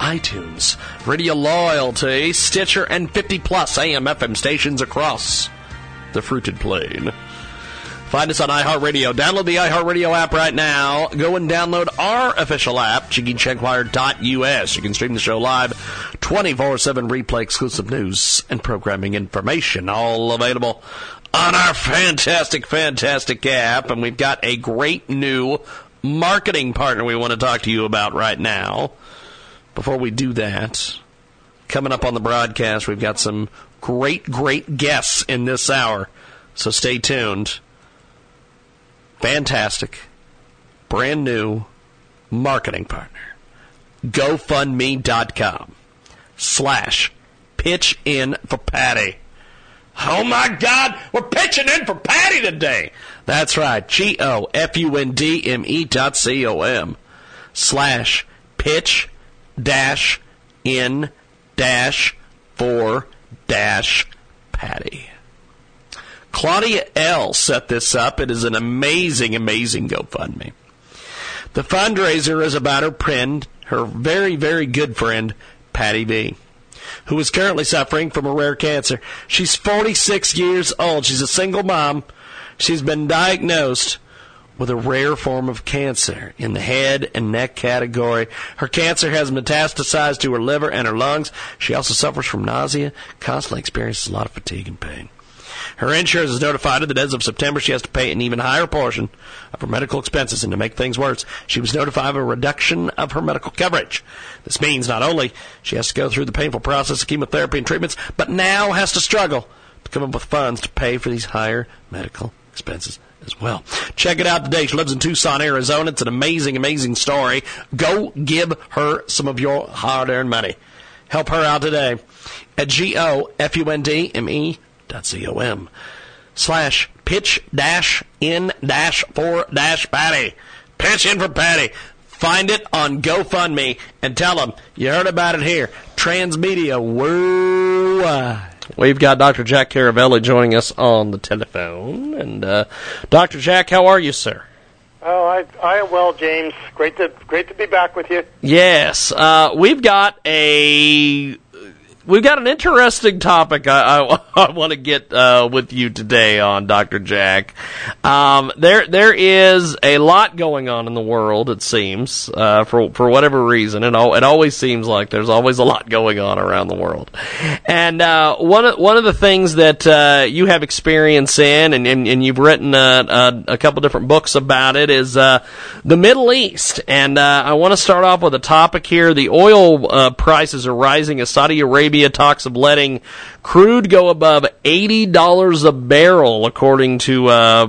iTunes, Radio Loyalty, Stitcher, and 50 plus AM FM stations across the fruited plain. Find us on iHeartRadio. Download the iHeartRadio app right now. Go and download our official app, JiggyCheckWire.us. You can stream the show live, 24-7 replay, exclusive news and programming information, all available on our fantastic, fantastic app. And we've got a great new marketing partner we want to talk to you about right now. Before we do that, coming up on the broadcast, we've got some great, great guests in this hour. So stay tuned. Fantastic, brand new marketing partner. GoFundMe.com slash pitch in for Patty. Oh my God, we're pitching in for Patty today. That's right. G O F U N D M E dot C O M slash pitch dash in dash for dash Patty. Claudia L. set this up. It is an amazing, amazing GoFundMe. The fundraiser is about her friend, her very, very good friend, Patty B who is currently suffering from a rare cancer. She's 46 years old. She's a single mom. She's been diagnosed with a rare form of cancer in the head and neck category. Her cancer has metastasized to her liver and her lungs. She also suffers from nausea, constantly experiences a lot of fatigue and pain. Her insurance is notified that as of September she has to pay an even higher portion of her medical expenses, and to make things worse, she was notified of a reduction of her medical coverage. This means not only she has to go through the painful process of chemotherapy and treatments, but now has to struggle to come up with funds to pay for these higher medical expenses as well. Check it out today. She lives in Tucson, Arizona. It's an amazing, amazing story. Go give her some of your hard earned money. Help her out today at G O F U N D M E dot C O M slash pitch dash in dash for dash Patty. Pitch in for Patty. Find it on GoFundMe and tell them you heard about it here. Transmedia worldwide. We've got Dr. Jack Caravelli joining us on the telephone. And uh, Dr. Jack, how are you, sir? Oh, I I am well, James. Great to great to be back with you. Yes, uh, we've got a we've got an interesting topic I, I, I want to get uh, with you today on Dr. Jack. Um, there there is a lot going on in the world. It seems uh, for for whatever reason, it al- it always seems like there's always a lot going on around the world. And uh, one of one of the things that uh, you have experience in, and, and, and you've written a, a, a couple different books about it, is uh, the Middle East. And uh, I want to start off with a topic here. The oil prices are rising as Saudi Arabia talks of letting crude go above eighty dollars a barrel, according to uh,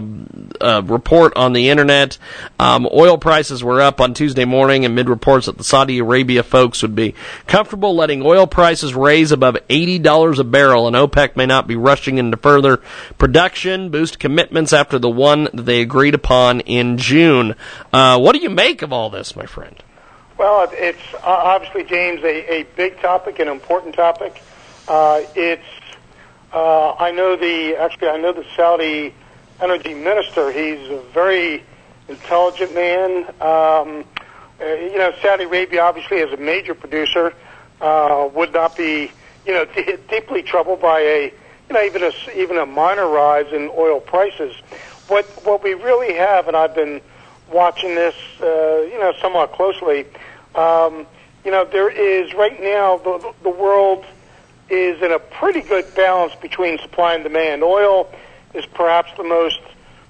a report on the internet. Um, oil prices were up on Tuesday morning, amid reports that the Saudi Arabia folks would be comfortable letting oil prices raise above eighty dollars a barrel, and OPEC may not be rushing into further production, boost commitments after the one that they agreed upon in June. Uh, what do you make of all this, my friend? Well, it's obviously, James, a, a big topic, an important topic. Uh, it's uh, I know the actually I know the Saudi energy minister. He's a very intelligent man. Um, uh, you know, Saudi Arabia obviously as a major producer uh, would not be you know d- deeply troubled by a you know even a even a minor rise in oil prices. What what we really have, and I've been watching this uh, you know somewhat closely. Um, you know, there is right now the the world is in a pretty good balance between supply and demand. Oil is perhaps the most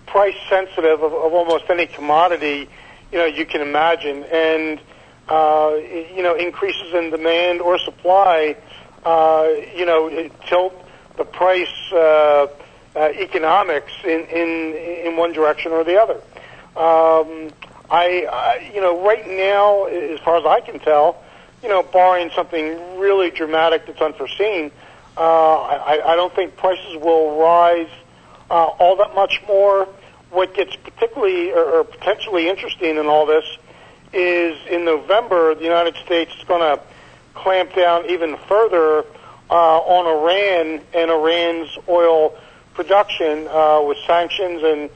price sensitive of, of almost any commodity you know you can imagine, and uh, you know increases in demand or supply, uh, you know tilt the price uh, uh, economics in, in in one direction or the other. Um, I, I, you know, right now, as far as I can tell, you know, barring something really dramatic that's unforeseen, uh, I, I don't think prices will rise uh, all that much more. What gets particularly or, or potentially interesting in all this is in November, the United States is going to clamp down even further uh, on Iran and Iran's oil production uh, with sanctions, and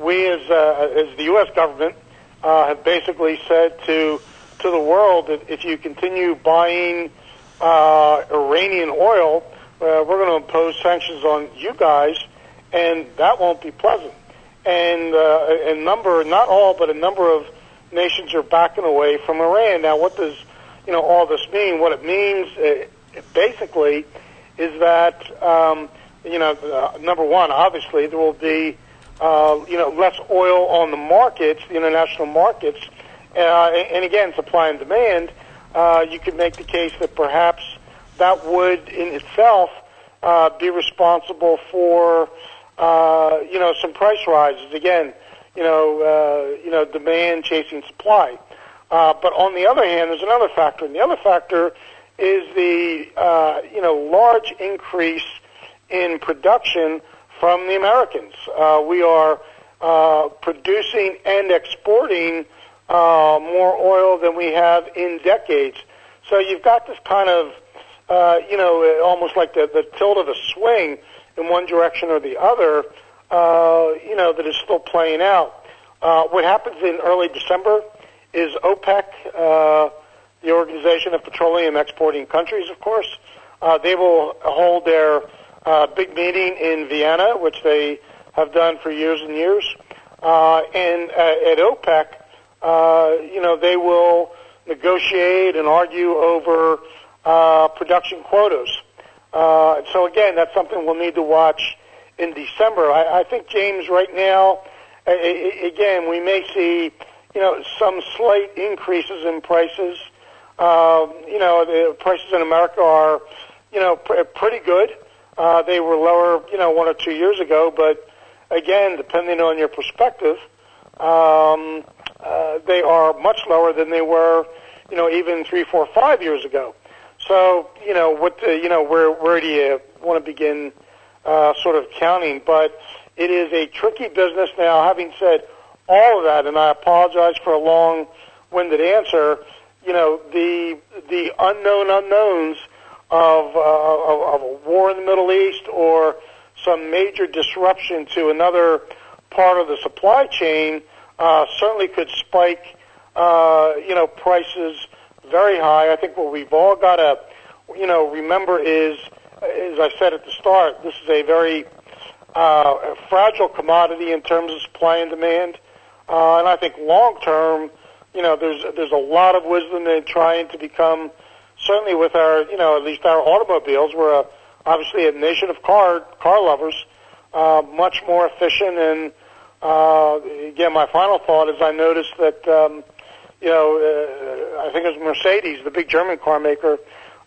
we as uh, as the U.S. government uh, have basically said to to the world that if you continue buying uh, Iranian oil, uh, we're going to impose sanctions on you guys, and that won't be pleasant. And uh, a number, not all, but a number of nations are backing away from Iran. Now, what does you know all this mean? What it means, uh, basically, is that um, you know, number one, obviously there will be uh, you know less oil on the markets, the international markets, uh, and again, supply and demand. Uh, you could make the case that perhaps that would, in itself, uh, be responsible for uh, you know some price rises. Again, you know, uh, you know, demand chasing supply. Uh, but on the other hand, there's another factor, and the other factor is the uh, you know large increase in production from the Americans. Uh, we are uh, producing and exporting uh, more oil than we have in decades. So you've got this kind of, uh, you know, almost like the, the tilt of a swing in one direction or the other, uh, you know, that is still playing out. Uh, what happens in early December is OPEC, uh, the Organization of Petroleum Exporting Countries, of course, uh, they will hold their uh, big meeting in Vienna, which they have done for years and years. Uh, and uh, at OPEC, uh, you know, they will negotiate and argue over uh, production quotas. Uh, so again, that's something we'll need to watch in December. I, I think James, right now, a, a, again, we may see, you know, some slight increases in prices. Um, you know, the prices in America are, you know, pr- pretty good. Uh, they were lower, you know, one or two years ago, but again, depending on your perspective, um, uh, they are much lower than they were, you know, even three, four, five years ago. So, you know, what, the, you know, where where do you want to begin, uh, sort of counting? But it is a tricky business now. Having said all of that, and I apologize for a long-winded answer. You know, the the unknown unknowns of, uh, of, a war in the Middle East or some major disruption to another part of the supply chain uh, certainly could spike, uh, you know, prices very high. I think what we've all got to, you know, remember is, as I said at the start, this is a very uh, fragile commodity in terms of supply and demand, uh, and I think long term, you know, there's there's a lot of wisdom in trying to become certainly with our, you know, at least our automobiles, we're a, obviously a nation of car car lovers, uh, much more efficient. And uh, again, my final thought is I noticed that, um, you know, uh, I think it was Mercedes, the big German car maker,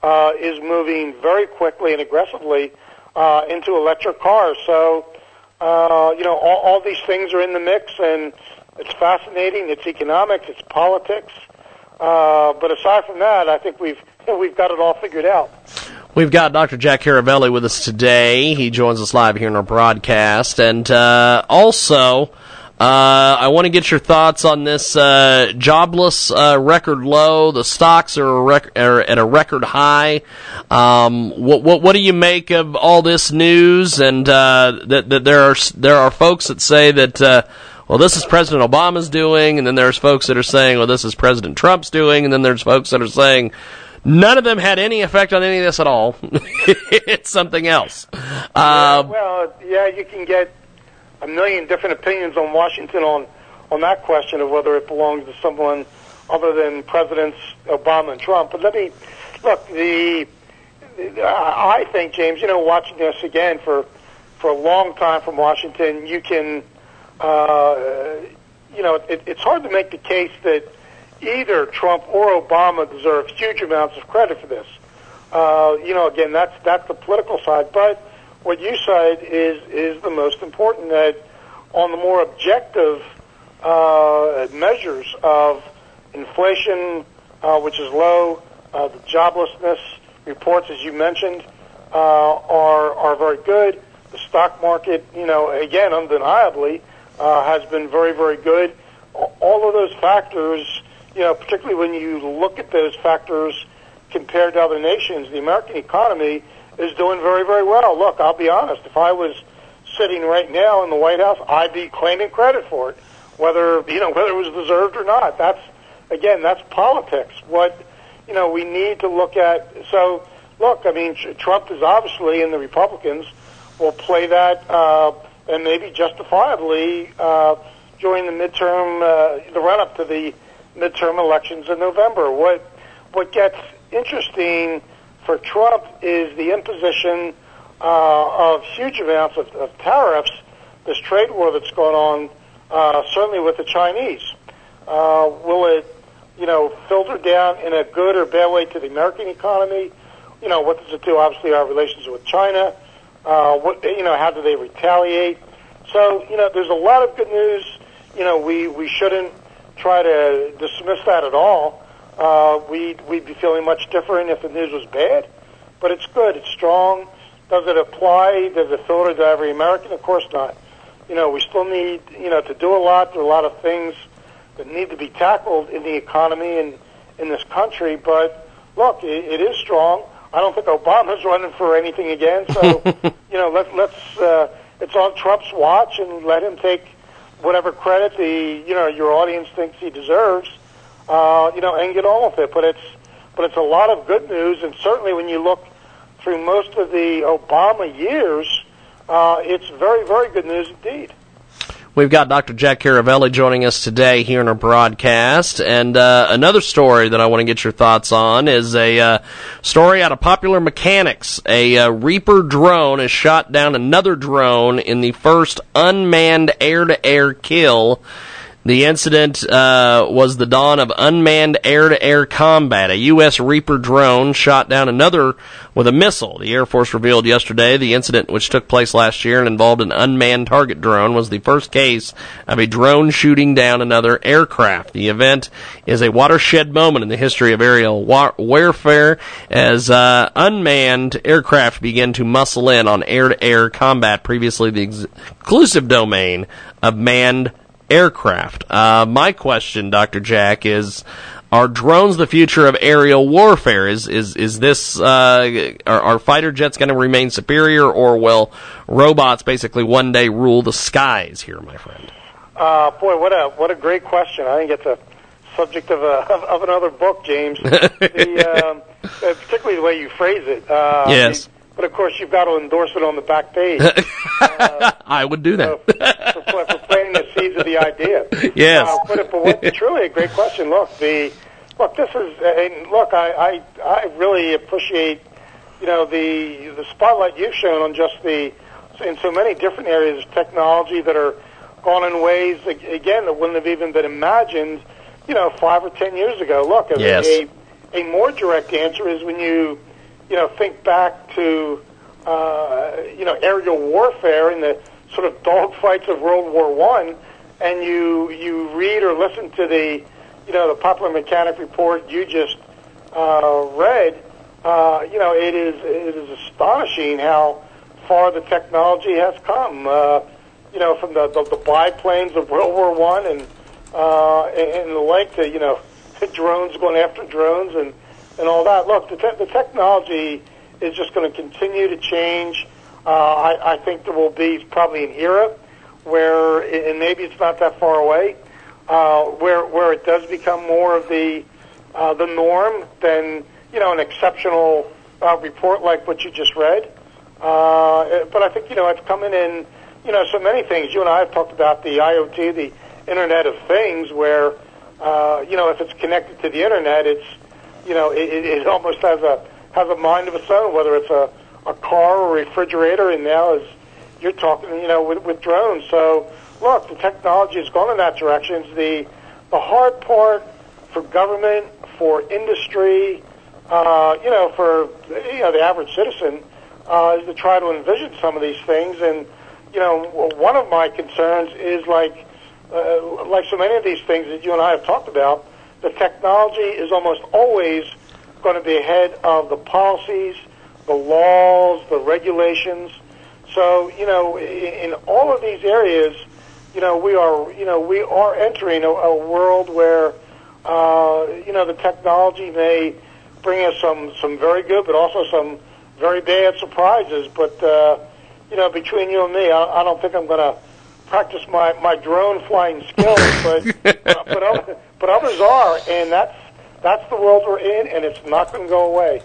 uh, is moving very quickly and aggressively uh, into electric cars. So, uh, you know, all, all these things are in the mix, and it's fascinating. It's economics, it's politics. But aside from that, I think we've we've got it all figured out. We've got Dr. Jack Caravelli with us today. He joins us live here in our broadcast. And uh, also, uh, I want to get your thoughts on this uh, jobless uh, record low. The stocks are, rec- are, at a record high. Um, what, what, what do you make of all this news? And uh, that, that there are there are folks that say that uh, well, this is President Obama's doing, and then there's folks that are saying, well, this is President Trump's doing, and then there's folks that are saying, None of them had any effect on any of this at all. it's something else. Uh, well, yeah, you can get a million different opinions on Washington on on that question of whether it belongs to someone other than Presidents Obama and Trump. But let me look. The I think James, you know, watching this again for for a long time from Washington, you can, uh, you know, it, it's hard to make the case that either Trump or Obama deserve huge amounts of credit for this. Uh, you know, again, that's that's the political side. But what you said is is the most important. That on the more objective uh, measures of inflation, uh, which is low, uh, the joblessness reports, as you mentioned, uh, are are very good. The stock market, you know, again, undeniably, uh, has been very, very good. All of those factors, you know, particularly when you look at those factors compared to other nations, the American economy is doing very, very well. Look, I'll be honest. If I was sitting right now in the White House, I'd be claiming credit for it, whether you know whether it was deserved or not. That's again, that's politics. What you know, we need to look at. So, look, I mean, Trump is obviously, and the Republicans will play that, uh, and maybe justifiably uh, during the midterm, uh, the run up to the midterm elections in November. What what gets interesting for Trump is the imposition uh, of huge amounts of, of tariffs, this trade war that's going on, uh, certainly with the Chinese. Uh, will it, you know, filter down in a good or bad way to the American economy? You know, what does it do? Obviously, our relations with China. Uh, what, you know, how do they retaliate? So, you know, there's a lot of good news. You know, we, we shouldn't try to dismiss that at all. Uh, we'd, we'd be feeling much different if the news was bad, but it's good. It's strong. Does it apply? Does it filter to every American? Of course not. You know, we still need, you know, to do a lot. There are a lot of things that need to be tackled in the economy and in this country. But look, it, it is strong. I don't think Obama's running for anything again. So, you know, let, let's, uh, it's on Trump's watch and let him take whatever credit the, you know, your audience thinks he deserves uh, you know, and get on with it. But it's but it's a lot of good news, and certainly when you look through most of the Obama years, uh, it's very very good news indeed. We've got Dr. Jack Caravelli joining us today here in our broadcast. And uh, another story that I want to get your thoughts on is a uh, story out of Popular Mechanics. A uh, Reaper drone has shot down another drone in the first unmanned air to air kill the incident uh, was the dawn of unmanned air-to-air combat. A U.S. Reaper drone shot down another with a missile. The Air Force revealed yesterday the incident, which took place last year and involved an unmanned target drone, was the first case of a drone shooting down another aircraft. The event is a watershed moment in the history of aerial war- warfare as uh, unmanned aircraft begin to muscle in on air-to-air combat, previously the ex- exclusive domain of manned aircraft. Uh, my question, Dr. Jack, is are drones the future of aerial warfare? Is is is this uh, are, are fighter jets going to remain superior, or will robots basically one day rule the skies here, my friend? Uh, boy, what a what a great question! I think it's a subject of a of, of another book, James. the, um, uh, particularly the way you phrase it. Uh, yes. But of course, you've got to endorse it on the back page. Uh, I would do that. So, for, for planting the seeds of the idea. Yes. Uh, but, but what, truly a great question. Look, the look. This is and look. I, I I really appreciate you know the the spotlight you've shown on just the in so many different areas of technology that are gone in ways again that wouldn't have even been imagined. You know, five or ten years ago. Look, Yes. a a more direct answer is when you you know, think back to, uh, you know, aerial warfare and the sort of dogfights of World War One, and you you read or listen to the, you know, the Popular Mechanic report you just uh, read, uh, you know, it is it is astonishing how far the technology has come. Uh, you know, from the, the the biplanes of World War One and uh, and, the like to you know drones going after drones and and all that. Look, the, te- the technology is just going to continue to change. Uh, I, I think there will be probably an era where, and maybe it's not that far away, uh, where where it does become more of the uh, the norm than you know an exceptional uh, report like what you just read. Uh, but I think you know it's coming in you know so many things. You and I have talked about the IoT, the Internet of Things, where uh, you know if it's connected to the internet, it's you know, it, it almost has a has a mind of its own. Whether it's a a car or refrigerator, and now as you're talking, you know, with, with drones. So look, the technology has gone in that direction. It's the the hard part for government, for industry, uh, you know, for you know the average citizen, uh, is to try to envision some of these things. And you know, one of my concerns is like uh, like so many of these things that you and I have talked about, the technology is almost always going to be ahead of the policies, the laws, the regulations. So, you know, in, in all of these areas, you know, we are, you know, we are entering a, a world where, uh, you know, the technology may bring us some, some very good, but also some very bad surprises. But, uh, you know, between you and me, I, I don't think I'm going to practice my, my drone flying skills, but, but, but, but others are, and that's, that's the world we're in, and it's not going to go away.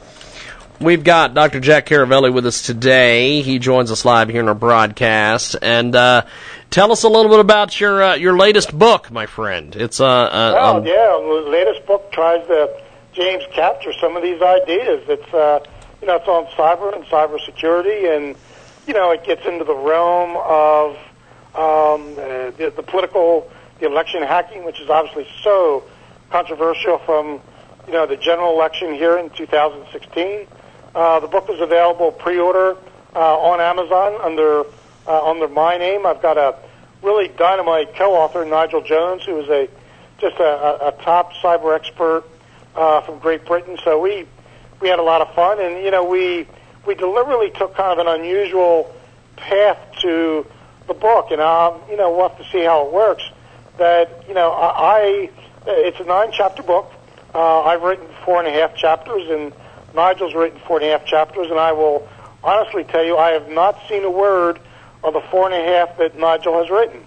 We've got Dr. Jack Caravelli with us today. He joins us live here in our broadcast, and uh, tell us a little bit about your uh, your latest book, my friend. It's uh, uh well, um, yeah, the latest book tries to James capture some of these ideas. It's uh, you know it's on cyber and cybersecurity, and you know it gets into the realm of um, uh, the, the political, the election hacking, which is obviously so controversial from you know the general election here in 2016. Uh, the book is available pre-order uh, on Amazon under uh, under my name. I've got a really dynamite co-author, Nigel Jones, who is a just a, a, top cyber expert uh, from Great Britain. So we we had a lot of fun, and you know we we deliberately took kind of an unusual path to the book, and um, you know we'll have to see how it works. That you know I, I it's a nine chapter book. Uh, I've written four and a half chapters, and Nigel's written four and a half chapters, and I will honestly tell you I have not seen a word of the four and a half that Nigel has written.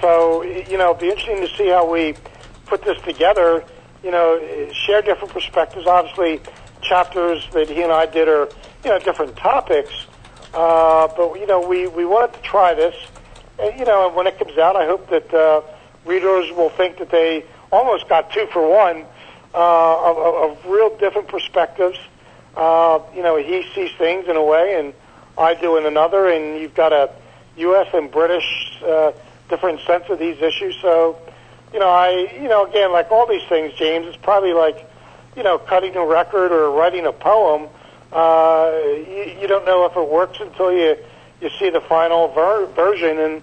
So you know, it'd be interesting to see how we put this together. You know, share different perspectives. Obviously, chapters that he and I did are you know different topics, uh, but you know we we wanted to try this. And, you know, when it comes out, I hope that uh, readers will think that they almost got two for one uh, of, of real different perspectives. Uh, you know, he sees things in a way, and I do in another, and you've got a U.S. and British uh, different sense of these issues. So, you know, I, you know, again, like all these things, James, it's probably like, you know, cutting a record or writing a poem. Uh, you, you don't know if it works until you you see the final ver- version, and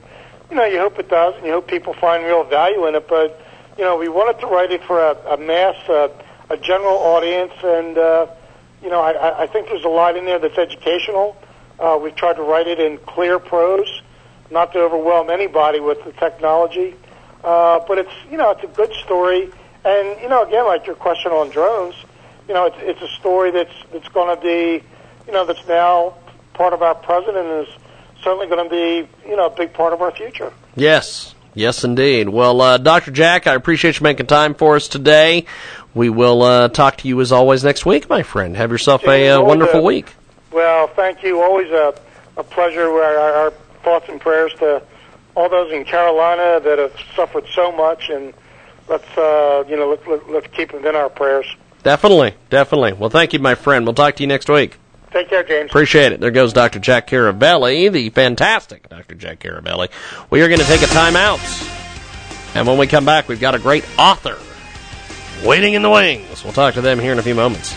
you know, you hope it does, and you hope people find real value in it. But you know, we wanted to write it for a, a mass, uh, a general audience, and uh, you know, I, I think there's a lot in there that's educational. Uh, we tried to write it in clear prose, not to overwhelm anybody with the technology. Uh, but it's you know, it's a good story, and you know, again, like your question on drones, you know, it's it's a story that's that's going to be, you know, that's now part of our present and is certainly going to be, you know, a big part of our future. Yes, yes, indeed. Well, uh, Dr. Jack, I appreciate you making time for us today. We will uh, talk to you as always next week, my friend. Have yourself a uh, wonderful a, week. Well, thank you. Always a, a pleasure. Our, our thoughts and prayers to all those in Carolina that have suffered so much, and let's uh, you know let, let, let's keep them in our prayers. Definitely, definitely. Well, thank you, my friend. We'll talk to you next week. Take care, James. Appreciate it. There goes Dr. Jack Caravelli, the fantastic Dr. Jack Caravelli. We are going to take a time out. And when we come back, we've got a great author waiting in the wings. We'll talk to them here in a few moments.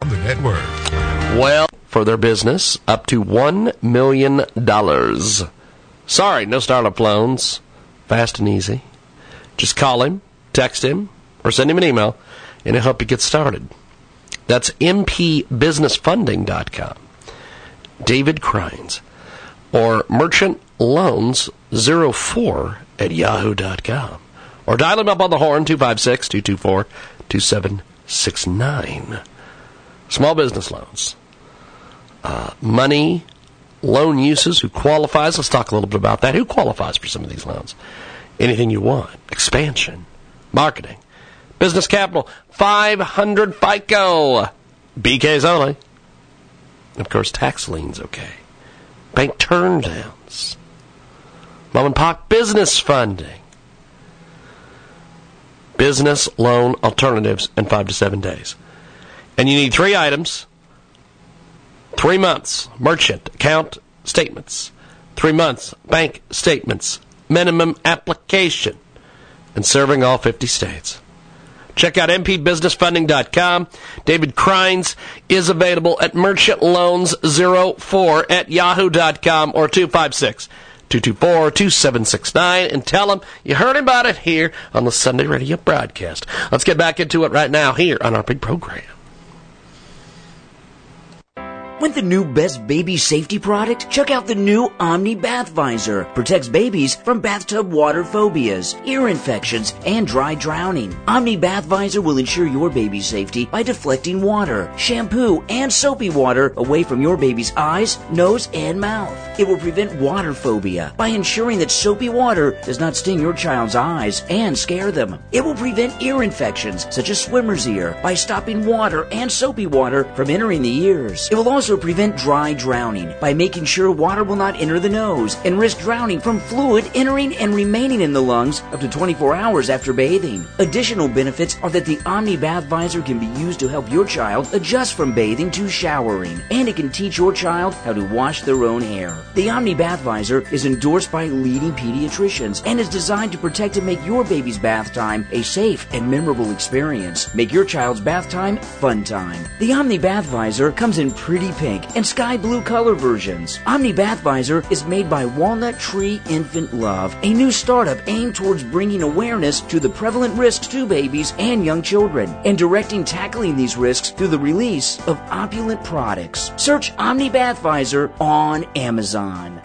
On the network. Well, for their business, up to $1 million. Sorry, no startup loans. Fast and easy. Just call him, text him, or send him an email, and he'll help you get started. That's mpbusinessfunding.com. David Crines. Or Merchant Loans 04 at yahoo.com. Or dial him up on the horn, 256 224 2769. Small business loans. Uh, money, loan uses, who qualifies. Let's talk a little bit about that. Who qualifies for some of these loans? Anything you want. Expansion, marketing, business capital, 500 FICO. BKs only. Of course, tax liens okay. Bank turndowns. Mom and pop business funding. Business loan alternatives in five to seven days. And you need three items three months merchant account statements, three months bank statements, minimum application, and serving all 50 states. Check out mpbusinessfunding.com. David Crines is available at merchantloans04 at yahoo.com or 256 224 2769 and tell them you heard about it here on the Sunday radio broadcast. Let's get back into it right now here on our big program. Want the new best baby safety product? Check out the new Omni Bath Visor. Protects babies from bathtub water phobias, ear infections, and dry drowning. Omni Bath Visor will ensure your baby's safety by deflecting water, shampoo, and soapy water away from your baby's eyes, nose, and mouth. It will prevent water phobia by ensuring that soapy water does not sting your child's eyes and scare them. It will prevent ear infections such as swimmer's ear by stopping water and soapy water from entering the ears. It will also also prevent dry drowning by making sure water will not enter the nose and risk drowning from fluid entering and remaining in the lungs up to 24 hours after bathing. Additional benefits are that the Omni Bath Visor can be used to help your child adjust from bathing to showering, and it can teach your child how to wash their own hair. The Omni Bath Visor is endorsed by leading pediatricians and is designed to protect and make your baby's bath time a safe and memorable experience. Make your child's bath time fun time. The Omni Bath Visor comes in pretty pink and sky blue color versions. Omni Bath Visor is made by Walnut Tree Infant Love, a new startup aimed towards bringing awareness to the prevalent risks to babies and young children and directing tackling these risks through the release of opulent products. Search Omni Bath Visor on Amazon.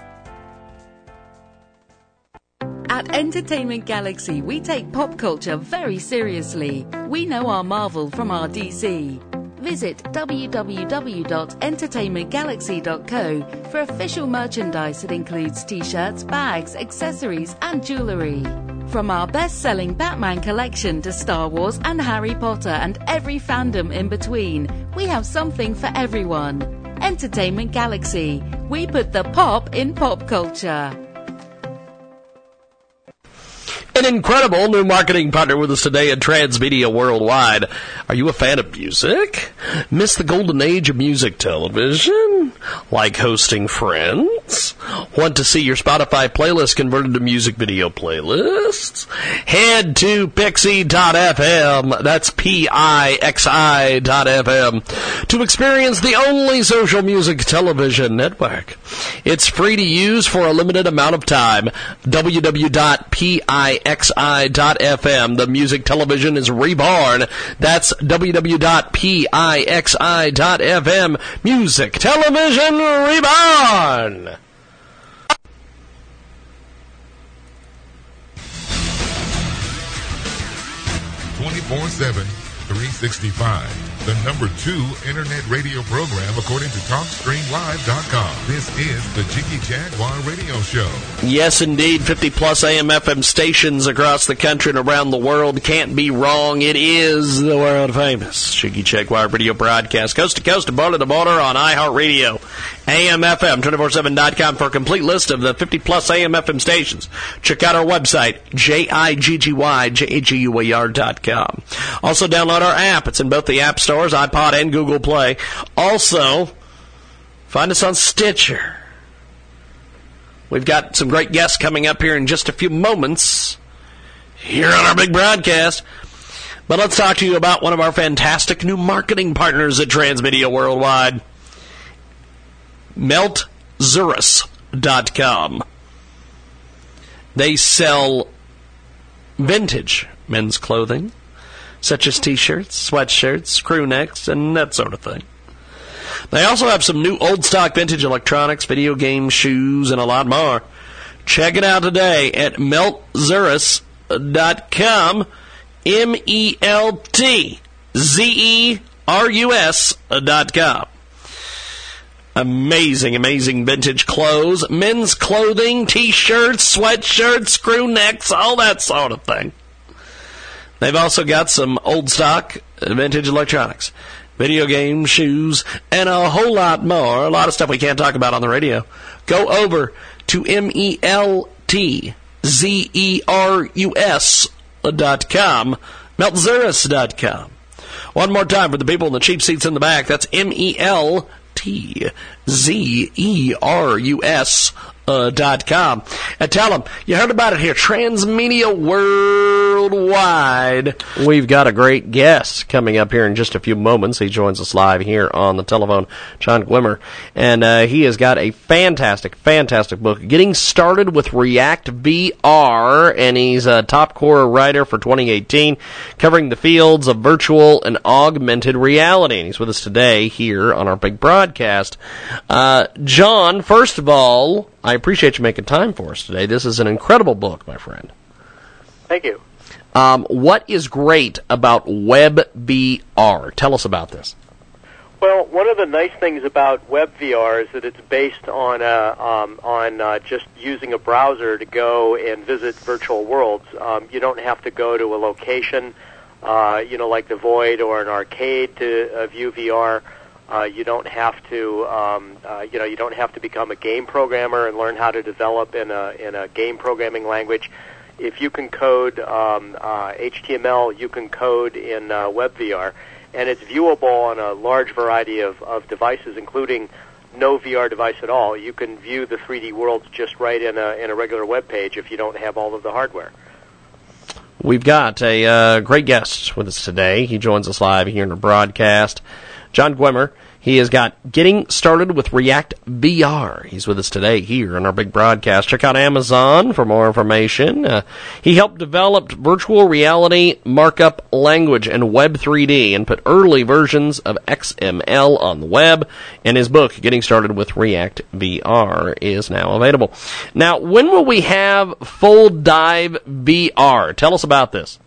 At Entertainment Galaxy, we take pop culture very seriously. We know our Marvel from our DC. Visit www.entertainmentgalaxy.co for official merchandise that includes t shirts, bags, accessories, and jewellery. From our best selling Batman collection to Star Wars and Harry Potter and every fandom in between, we have something for everyone. Entertainment Galaxy. We put the pop in pop culture. An incredible new marketing partner with us today at Transmedia Worldwide. Are you a fan of music? Miss the golden age of music television? Like hosting friends? Want to see your Spotify playlist converted to music video playlists? Head to pixi.fm, that's P-I-X-I dot FM, to experience the only social music television network. It's free to use for a limited amount of time. www.pixi www.pixi.fm. The music television is reborn. That's www.pixi.fm. Music television reborn. Twenty-four seven, three sixty-five the number two internet radio program according to TalkStreamLive.com. This is the Jiggy Jaguar Radio Show. Yes, indeed. 50 plus AM FM stations across the country and around the world can't be wrong. It is the world famous Jiggy Jaguar Radio broadcast, coast to coast border to border on iHeartRadio, AM FM, 247.com for a complete list of the 50 plus AM FM stations. Check out our website, J-I-G-G-Y-J-A-G-U-A-R.com. Also download our app. It's in both the App Store stores, iPod, and Google Play. Also, find us on Stitcher. We've got some great guests coming up here in just a few moments here on our big broadcast. But let's talk to you about one of our fantastic new marketing partners at Transmedia Worldwide. MeltZerus.com. They sell vintage men's clothing, such as t-shirts, sweatshirts, crew necks, and that sort of thing. They also have some new old stock vintage electronics, video games, shoes, and a lot more. Check it out today at meltzerus.com. M E L T Z E R U S dot com. Amazing, amazing vintage clothes, men's clothing, t-shirts, sweatshirts, crew necks, all that sort of thing. They've also got some old stock uh, vintage electronics, video games, shoes, and a whole lot more. A lot of stuff we can't talk about on the radio. Go over to M E L T Z E R U S dot com, meltzerus dot com. One more time for the people in the cheap seats in the back. That's M E L T Z E R U S dot com. And tell them you heard about it here. Transmedia Worldwide. We've got a great guest coming up here in just a few moments. He joins us live here on the telephone, John Gwinner. And uh, he has got a fantastic, fantastic book, Getting Started with React VR. And he's a top Quora writer for 2018, covering the fields of virtual and augmented reality. And he's with us today here on our big broadcast. Uh, John, first of all, I appreciate you making time for us today. This is an incredible book, my friend. Thank you. Um, what is great about WebVR? Tell us about this. Well, one of the nice things about WebVR is that it's based on uh, um, on uh, just using a browser to go and visit virtual worlds. Um, you don't have to go to a location, uh, you know, like the Void or an arcade to uh, view VR. Uh, you don't have to, um, uh, you know, you don't have to become a game programmer and learn how to develop in a in a game programming language. If you can code um, uh, HTML, you can code in uh, WebVR, and it's viewable on a large variety of, of devices, including no VR device at all. You can view the 3D worlds just right in a in a regular web page if you don't have all of the hardware. We've got a uh, great guest with us today. He joins us live here in the broadcast. John Gwinner. He has got Getting Started with React VR. He's with us today here on our big broadcast. Check out Amazon for more information. Uh, he helped develop virtual reality markup language and Web3D and put early versions of XML on the web. And his book, Getting Started with React VR, is now available. Now, when will we have Full Dive VR? Tell us about this.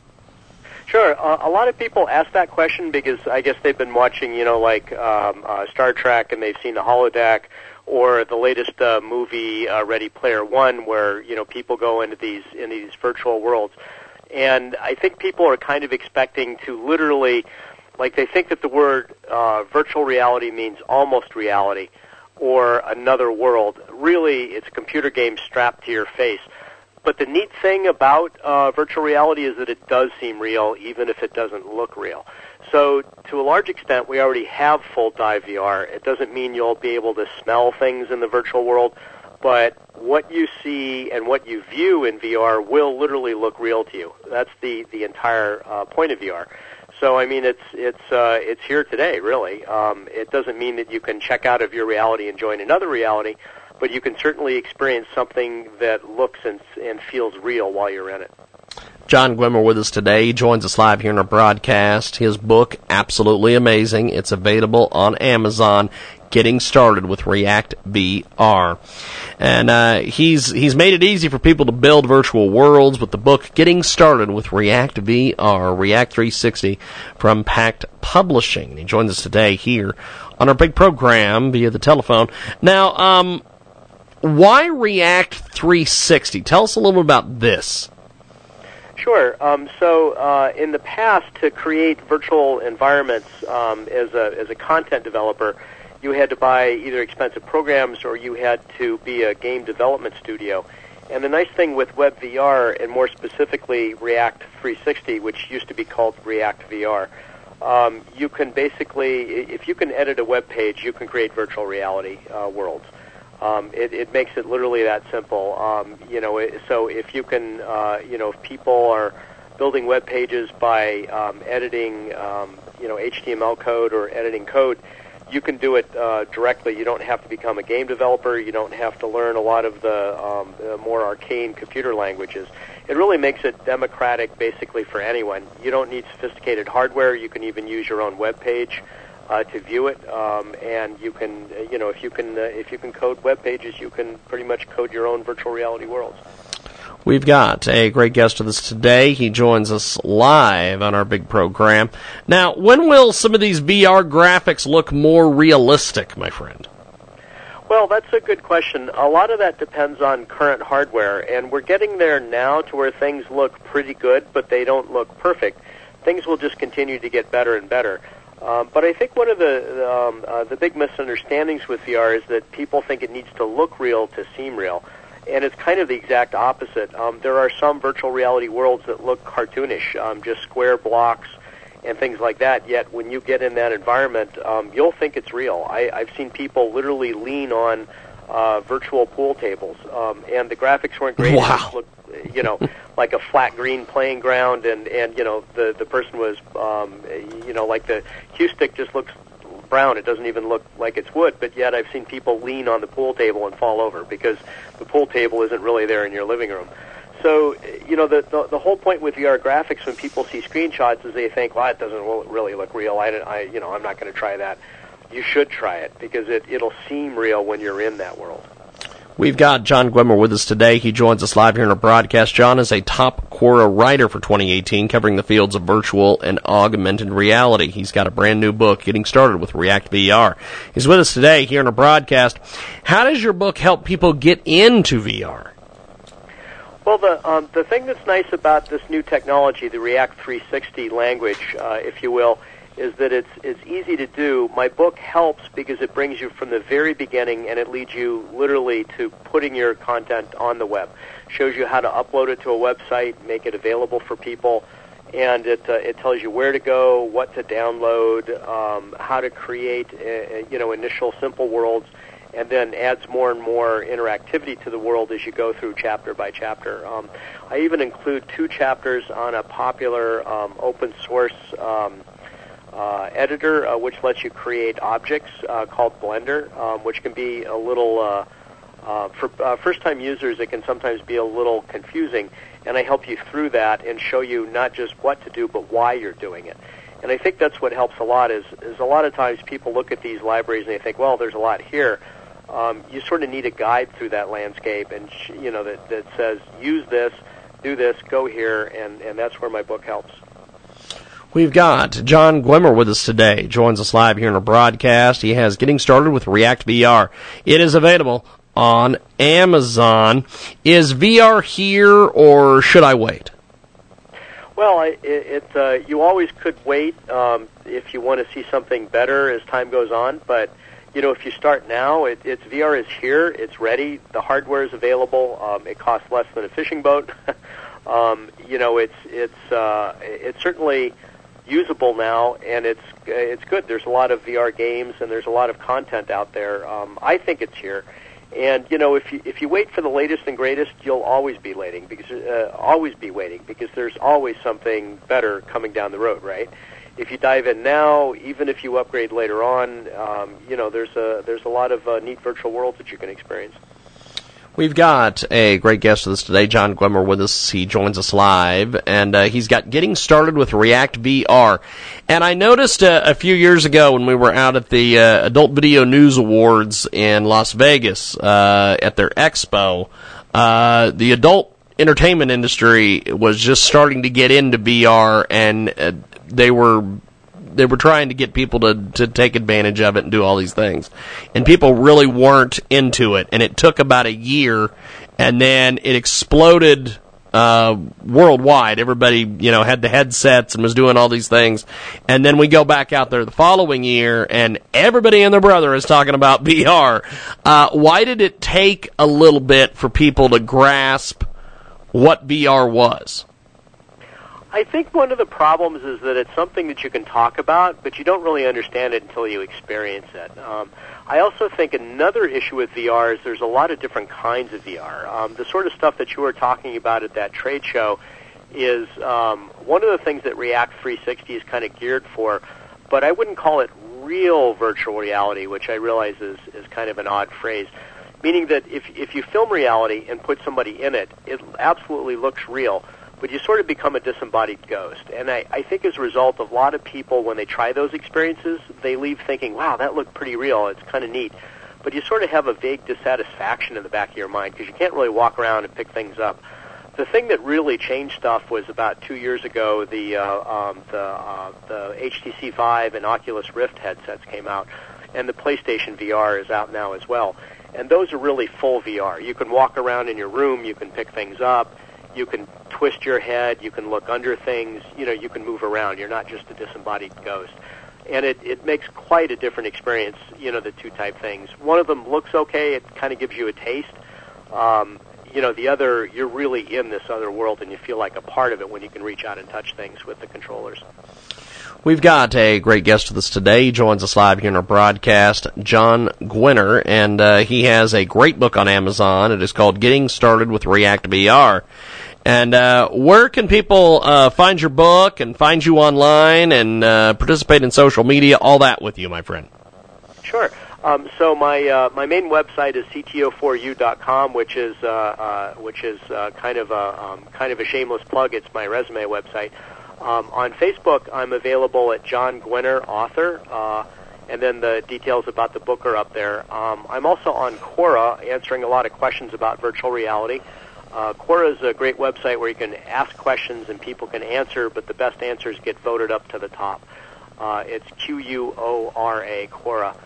Sure. Uh, a lot of people ask that question because I guess they've been watching, you know, like um, uh, Star Trek, and they've seen the holodeck, or the latest uh, movie, uh, Ready Player One, where you know people go into these in these virtual worlds, and I think people are kind of expecting to literally, like they think that the word uh, virtual reality means almost reality, or another world. Really, it's a computer game strapped to your face. But the neat thing about uh, virtual reality is that it does seem real, even if it doesn't look real. So, to a large extent, we already have full dive VR. It doesn't mean you'll be able to smell things in the virtual world, but what you see and what you view in VR will literally look real to you. That's the the entire uh, point of VR. So, I mean, it's it's uh, it's here today, really. Um, it doesn't mean that you can check out of your reality and join another reality but you can certainly experience something that looks and, and feels real while you're in it. John Gwinner with us today. He joins us live here in our broadcast. His book, absolutely amazing. It's available on Amazon. Getting started with React VR, and uh, he's he's made it easy for people to build virtual worlds with the book Getting Started with React VR, React 360 from Packt Publishing. He joins us today here on our big program via the telephone. Now, um, why React 360? Tell us a little bit about this. Sure. Um, so, uh, in the past, to create virtual environments um, as a as a content developer, you had to buy either expensive programs or you had to be a game development studio. And the nice thing with WebVR, and more specifically React 360, which used to be called React VR, um, you can basically, if you can edit a web page, you can create virtual reality uh, worlds. Um, it, it makes it literally that simple. Um, you know, it, so if you can, uh, you know, if people are building web pages by um, editing, um, you know, HTML code or editing code, you can do it uh, directly. You don't have to become a game developer. You don't have to learn a lot of the, um, the more arcane computer languages. It really makes it democratic, basically, for anyone. You don't need sophisticated hardware. You can even use your own web page uh, to view it, um, and you can, uh, you know, if you can, uh, if you can code web pages, you can pretty much code your own virtual reality worlds. We've got a great guest with us today. He joins us live on our big program. Now, when will some of these VR graphics look more realistic, my friend? Well, that's a good question. A lot of that depends on current hardware, and we're getting there now to where things look pretty good, but they don't look perfect. Things will just continue to get better and better. Um, but I think one of the um, uh, the big misunderstandings with VR is that people think it needs to look real to seem real, and it's kind of the exact opposite. Um, there are some virtual reality worlds that look cartoonish, um, just square blocks, and things like that. Yet when you get in that environment, um, you'll think it's real. I, I've seen people literally lean on uh, virtual pool tables, um, and the graphics weren't great. Wow. It looked, you know, like a flat green playing ground, and and you know the the person was, um, you know, like the cue stick just looks brown. It doesn't even look like it's wood, but yet I've seen people lean on the pool table and fall over because the pool table isn't really there in your living room. So, you know, the, the the whole point with VR graphics when people see screenshots is they think, well, it doesn't really look real. I, I you know, I'm not going to try that. You should try it because it it'll seem real when you're in that world. We've got John Gwinner with us today. He joins us live here in our broadcast. John is a top Quora writer for 2018, covering the fields of virtual and augmented reality. He's got a brand new book, Getting Started with React VR. He's with us today here in our broadcast. How does your book help people get into VR? Well, the um, the thing that's nice about this new technology, the React 360 language, uh, if you will, is that it's it's easy to do. My book helps because it brings you from the very beginning and it leads you literally to putting your content on the web. Shows you how to upload it to a website, make it available for people, and it uh, it tells you where to go, what to download, um, how to create uh, you know initial simple worlds, and then adds more and more interactivity to the world as you go through chapter by chapter. Um, I even include two chapters on a popular um, open source um, uh, editor uh, which lets you create objects uh, called Blender, um, which can be a little uh, uh, for uh, first-time users. It can sometimes be a little confusing, and I help you through that and show you not just what to do, but why you're doing it. And I think that's what helps a lot. Is is a lot of times people look at these libraries and they think, well, there's a lot here. Um, you sort of need a guide through that landscape, and sh- you know that that says use this, do this, go here, and and that's where my book helps. We've got John Gwinner with us today. Joins us live here in our broadcast. He has Getting Started with React VR. It is available on Amazon. Is VR here or should I wait? Well, it, it uh, you always could wait um, if you want to see something better as time goes on. But you know, if you start now, it, it's VR is here. It's ready. The hardware is available. Um, it costs less than a fishing boat. um, you know, it's it's uh, it's certainly usable now, and it's it's good. There's a lot of VR games, and there's a lot of content out there. Um, I think it's here. And you know, if you if you wait for the latest and greatest, you'll always be waiting because uh, always be waiting because there's always something better coming down the road, right? If you dive in now, even if you upgrade later on, um, you know, there's a there's a lot of uh, neat virtual worlds that you can experience. We've got a great guest with us today, John Gwinner, with us. He joins us live, and uh, he's got Getting Started with React VR. And I noticed uh, a few years ago when we were out at the uh, Adult Video News Awards in Las Vegas uh, at their expo, uh, the adult entertainment industry was just starting to get into VR, and uh, they were they were trying to get people to to take advantage of it and do all these things, and people really weren't into it. And it took about a year, and then it exploded uh, worldwide. Everybody, you know, had the headsets and was doing all these things. And then we go back out there the following year, and everybody and their brother is talking about VR. Uh, why did it take a little bit for people to grasp what VR was? I think one of the problems is that it's something that you can talk about, but you don't really understand it until you experience it. Um, I also think another issue with VR is there's a lot of different kinds of VR. Um, the sort of stuff that you were talking about at that trade show is um, one of the things that React 360 is kind of geared for, but I wouldn't call it real virtual reality, which I realize is, is kind of an odd phrase. Meaning that if, if you film reality and put somebody in it, it absolutely looks real but you sort of become a disembodied ghost. And I, I think as a result a lot of people, when they try those experiences, they leave thinking, wow, that looked pretty real. It's kind of neat. But you sort of have a vague dissatisfaction in the back of your mind because you can't really walk around and pick things up. The thing that really changed stuff was about two years ago. The uh, um, the uh, the HTC Vive and Oculus Rift headsets came out, and the PlayStation VR is out now as well. And those are really full VR. You can walk around in your room, you can pick things up, you can twist your head, you can look under things, you know, you can move around. You're not just a disembodied ghost. And it, it makes quite a different experience, you know, the two type things. One of them looks okay, it kind of gives you a taste. Um, you know, the other, you're really in this other world and you feel like a part of it when you can reach out and touch things with the controllers. We've got a great guest with us today. He joins us live here in our broadcast, John Gwinner, and uh, he has a great book on Amazon. It is called Getting Started with React VR. And uh, where can people uh, find your book and find you online and uh, participate in social media, all that with you, my friend? Sure. Um, so my uh, my main website is cto4u.com, which is uh, uh, which is kind of a um, kind of a shameless plug. It's my resume website. Um, on Facebook, I'm available at John Gwinner, author, and then the details about the book are up there. Um, I'm also on Quora, answering a lot of questions about virtual reality. Uh, Quora is a great website where you can ask questions and people can answer, but the best answers get voted up to the top. Uh, it's Q U O R A, Quora.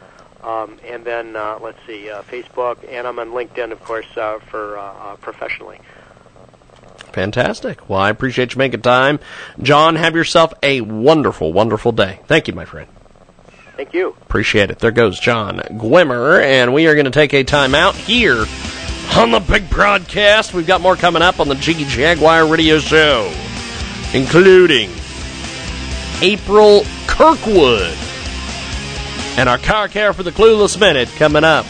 Um, and then uh, let's see, uh, Facebook, and I'm on LinkedIn, of course, uh, for uh, professionally. Fantastic. Well, I appreciate you making time. John, have yourself a wonderful, wonderful day. Thank you, my friend. Thank you. Appreciate it. There goes John Gwinner, and we are going to take a time out here on the big broadcast. We've got more coming up on the Jiggy Jaguar radio show, including April Kirkwood and our car care for the clueless minute coming up.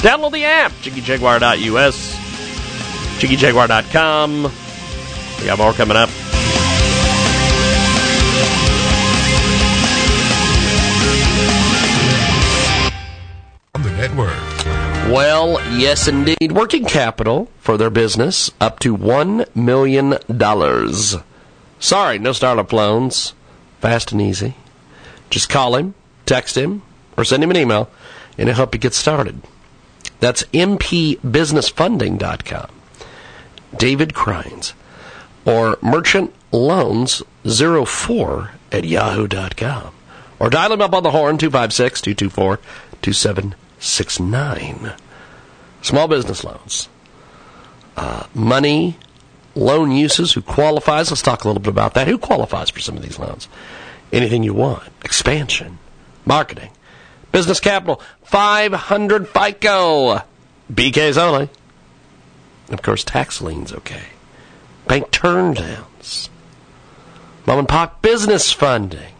Download the app, jiggyjaguar.us, jiggyjaguar.com. We got more coming up. On the network. Well, yes, indeed. Working capital for their business up to $1 million. Sorry, no startup loans. Fast and easy. Just call him, text him, or send him an email, and he'll help you get started. That's mpbusinessfunding.com. David Crines. Or merchantloans04 at yahoo.com. Or dial him up on the horn, 256 224 2769. Small business loans. Uh, money, loan uses, who qualifies. Let's talk a little bit about that. Who qualifies for some of these loans? Anything you want. Expansion, marketing, business capital, 500 FICO. BKs only. Of course, tax liens okay. Bank turndowns. Mom and pop business funding.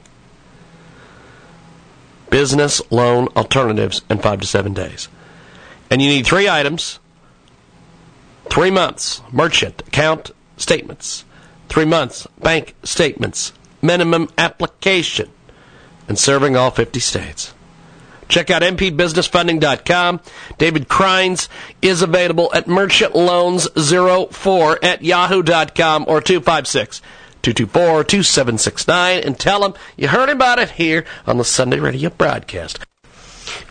Business loan alternatives in five to seven days. And you need three items three months merchant account statements, three months bank statements, minimum application, and serving all 50 states. Check out mpbusinessfunding.com. David Crines is available at merchantloans04 at yahoo.com or 256 224 2769 and tell them you heard about it here on the Sunday radio broadcast.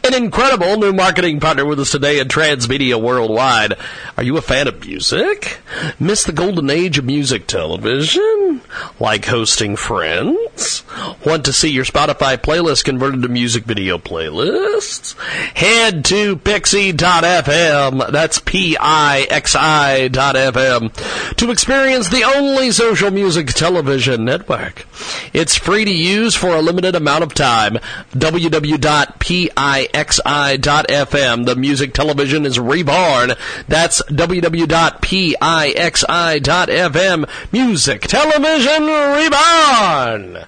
An incredible new marketing partner with us today in Transmedia Worldwide. Are you a fan of music? Miss the golden age of music television? Like hosting friends? Want to see your Spotify playlist converted to music video playlists? Head to pixi.fm, that's P-I-X-I dot FM, to experience the only social music television network. It's free to use for a limited amount of time. www.pixi.fm. The music television is reborn. That's www.pixi.fm. Music television reborn.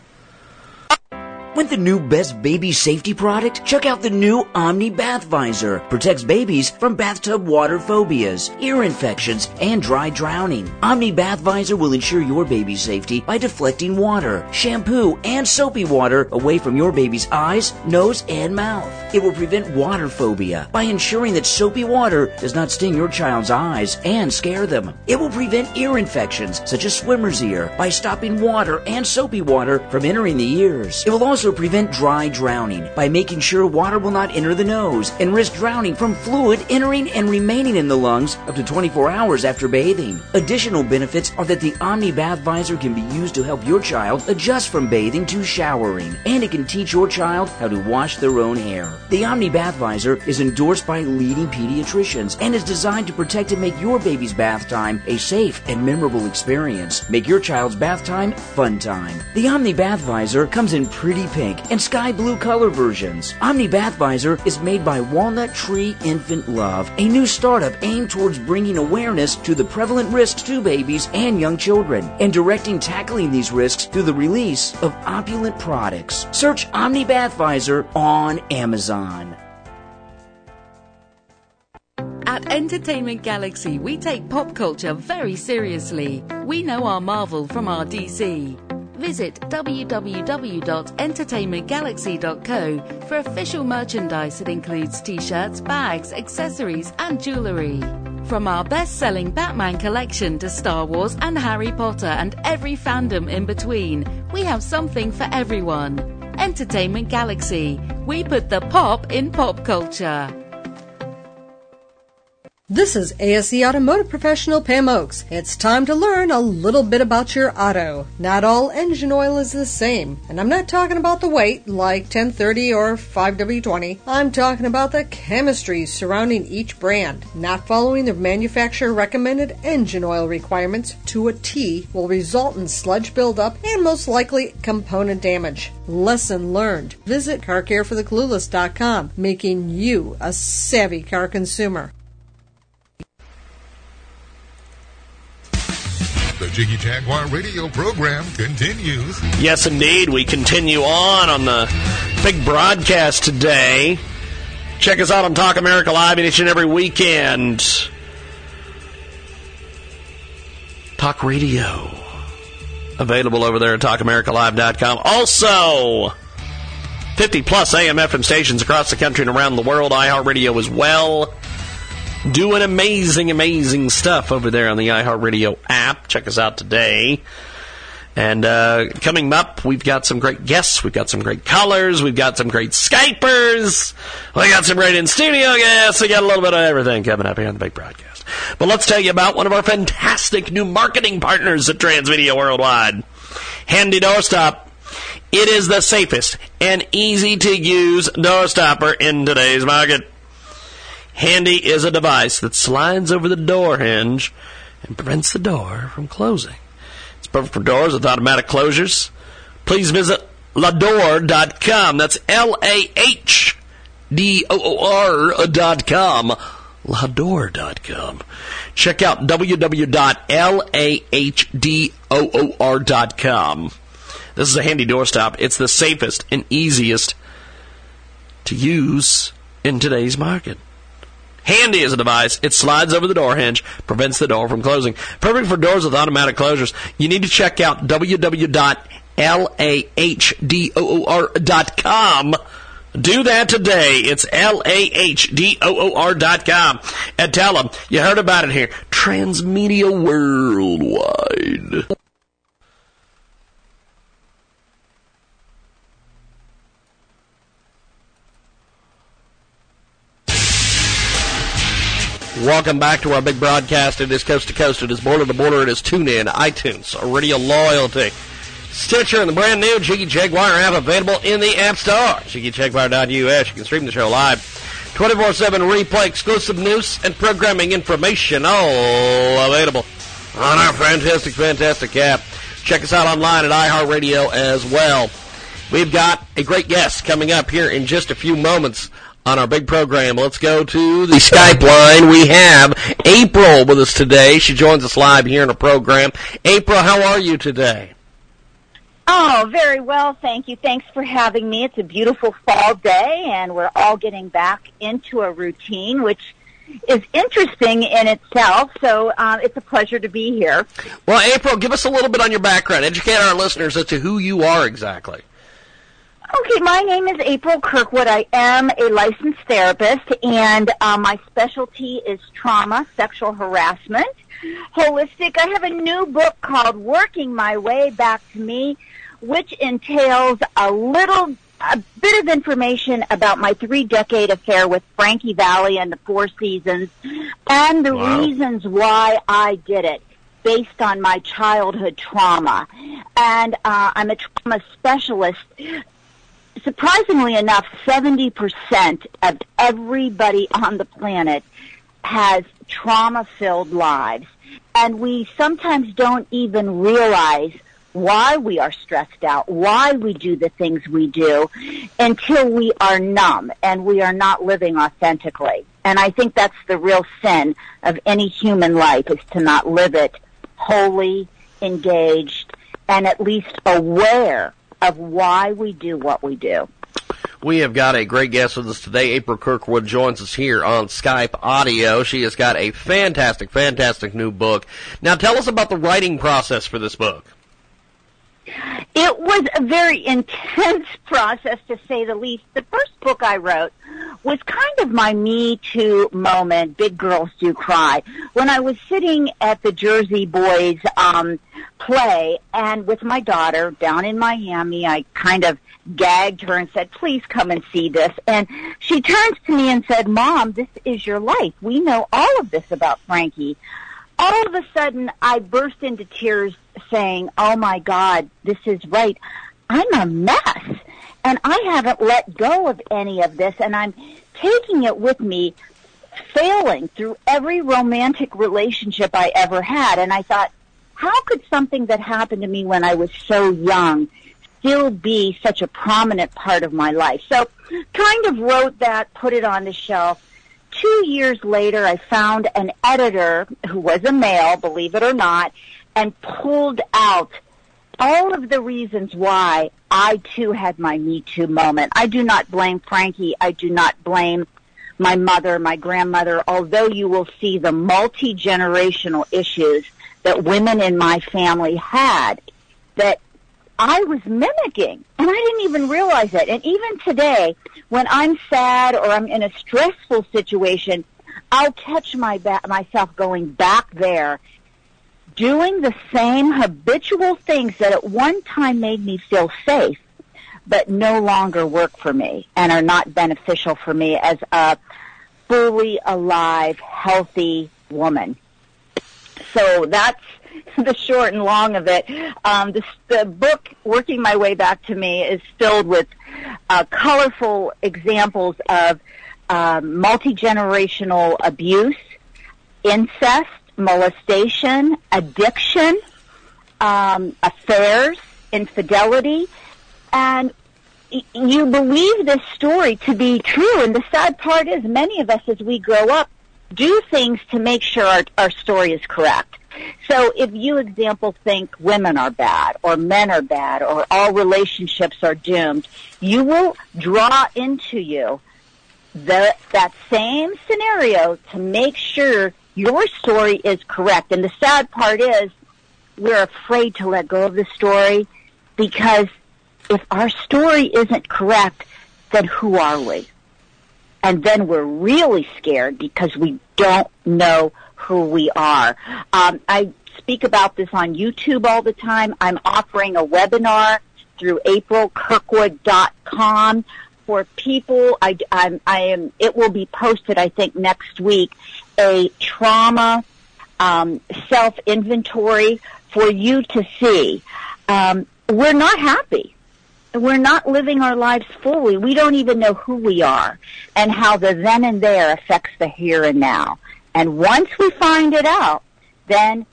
Want the new best baby safety product? Check out the new Omni Bath Visor. Protects babies from bathtub water phobias, ear infections, and dry drowning. Omni Bath Visor will ensure your baby's safety by deflecting water, shampoo, and soapy water away from your baby's eyes, nose, and mouth. It will prevent water phobia by ensuring that soapy water does not sting your child's eyes and scare them. It will prevent ear infections such as swimmer's ear by stopping water and soapy water from entering the ears. It will also prevent dry drowning by making sure water will not enter the nose and risk drowning from fluid entering and remaining in the lungs up to 24 hours after bathing. Additional benefits are that the Omni Bath Visor can be used to help your child adjust from bathing to showering, and it can teach your child how to wash their own hair. The Omni Bath Visor is endorsed by leading pediatricians and is designed to protect and make your baby's bath time a safe and memorable experience. Make your child's bath time fun time. The Omni Bath Visor comes in pretty pink and sky blue color versions. Omni Bath Visor is made by Walnut Tree Infant Love, a new startup aimed towards bringing awareness to the prevalent risks to babies and young children and directing tackling these risks through the release of opulent products. Search Omni Bath Visor on Amazon. At Entertainment Galaxy, we take pop culture very seriously. We know our Marvel from our DC. Visit www.entertainmentgalaxy.co for official merchandise that includes t shirts, bags, accessories, and jewelry. From our best selling Batman collection to Star Wars and Harry Potter and every fandom in between, we have something for everyone. Entertainment Galaxy. We put the pop in pop culture. This is ASE Automotive Professional Pam Oaks. It's time to learn a little bit about your auto. Not all engine oil is the same, and I'm not talking about the weight like 1030 or 5W20. I'm talking about the chemistry surrounding each brand. Not following the manufacturer recommended engine oil requirements to a T will result in sludge buildup and most likely component damage. Lesson learned. Visit CarCareForTheClueless.com, making you a savvy car consumer. The Jiggy Jaguar radio program continues. Yes, indeed. We continue on on the big broadcast today. Check us out on Talk America Live each and every weekend. Talk Radio. Available over there at TalkAmericaLive.com. Also, 50 plus AM FM stations across the country and around the world. iHeartRadio as well doing amazing, amazing stuff over there on the iHeartRadio app. Check us out today. And uh, coming up, we've got some great guests. We've got some great callers. We've got some great Skypers. We got some great in studio guests. We got a little bit of everything coming up here on the big broadcast. But let's tell you about one of our fantastic new marketing partners at Transmedia Worldwide Handy Doorstop. It is the safest and easy to use doorstopper in today's market. Handy is a device that slides over the door hinge and prevents the door from closing. It's perfect for doors with automatic closures. Please visit lahdoor.com. That's L A H D O O R dot com. Lahdoor.com. Check out www.lahdOOR.com. This is a handy doorstop. It's the safest and easiest to use in today's market. Handy as a device, it slides over the door hinge, prevents the door from closing. Perfect for doors with automatic closures. You need to check out www.lahdOOR.com. Do that today. It's L-A-H-D-O-O-R dot com. And tell them you heard about it here. Transmedia Worldwide. Welcome back to our big broadcast. It is coast to coast. It is border to border. It is tune in, iTunes, Radio Loyalty, Stitcher, and the brand new Jiggy Jaguar app available in the App Store. JiggyJaguar.us. You can stream the show live. 24-7 replay, exclusive news and programming information, all available on our fantastic, fantastic app. Check us out online at iHeartRadio as well. We've got a great guest coming up here in just a few moments on our big program. Let's go to the Skype line. We have April with us today. She joins us live here in the program. April, how are you today? Oh, very well, thank you. Thanks for having me. It's a beautiful fall day, and we're all getting back into a routine, which is interesting in itself. So um, it's a pleasure to be here. Well, April, give us a little bit on your background. Educate our listeners as to who you are exactly. Okay, my name is April Kirkwood. I am a licensed therapist, and uh, my specialty is trauma, sexual harassment, holistic. I have a new book called Working My Way Back to Me, which entails a little a bit of information about my three decade affair with Frankie Valli and the Four Seasons and the Wow. reasons why I did it based on my childhood trauma. And uh, I'm a trauma specialist. Surprisingly enough, 70% of everybody on the planet has trauma filled lives. And we sometimes don't even realize why we are stressed out, why we do the things we do until we are numb and we are not living authentically. And I think that's the real sin of any human life is to not live it wholly engaged and at least aware of why we do what we do. We have got a great guest with us today. April Kirkwood joins us here on Skype audio. She has got a fantastic, fantastic new book. Now tell us about the writing process for this book. It was a very intense process to say the least. The first book I wrote was kind of my Me Too moment, Big Girls Do Cry, when I was sitting at the Jersey Boys um, play and with my daughter down in Miami, I kind of gagged her and said, please come and see this. And she turns to me and said, Mom, this is your life. We know all of this about Frankie. All of a sudden, I burst into tears saying, oh my God, this is right. I'm a mess. And I haven't let go of any of this and I'm taking it with me failing through every romantic relationship I ever had. And I thought, how could something that happened to me when I was so young still be such a prominent part of my life? So kind of wrote that, put it on the shelf. Two years later, I found an editor who was a male, believe it or not, and pulled out all of the reasons why I too had my Me Too moment. I do not blame Frankie. I do not blame my mother, my grandmother, although you will see the multi-generational issues that women in my family had that I was mimicking and I didn't even realize it. And even today, when I'm sad or I'm in a stressful situation, I'll catch my ba- myself going back there doing the same habitual things that at one time made me feel safe, but no longer work for me and are not beneficial for me as a fully alive, healthy woman. So that's the short and long of it. Um, the, book, Working My Way Back to Me, is filled with uh, colorful examples of um, multi-generational abuse, incest, molestation, addiction, um, affairs, infidelity, and you believe this story to be true. And the sad part is, many of us, as we grow up, do things to make sure our, our story is correct. So if you, example, think women are bad or men are bad or all relationships are doomed, you will draw into you the, that same scenario to make sure your story is correct. And the sad part is we're afraid to let go of the story because if our story isn't correct, then who are we? And then we're really scared because we don't know who we are. Um, I speak about this on YouTube all the time. I'm offering a webinar through aprilkirkwood.com for people. I, I'm, I am. It will be posted, I think, next week. A trauma um, self inventory for you to see. Um, we're not happy. We're not living our lives fully. We don't even know who we are and how the then and there affects the here and now. And once we find it out, then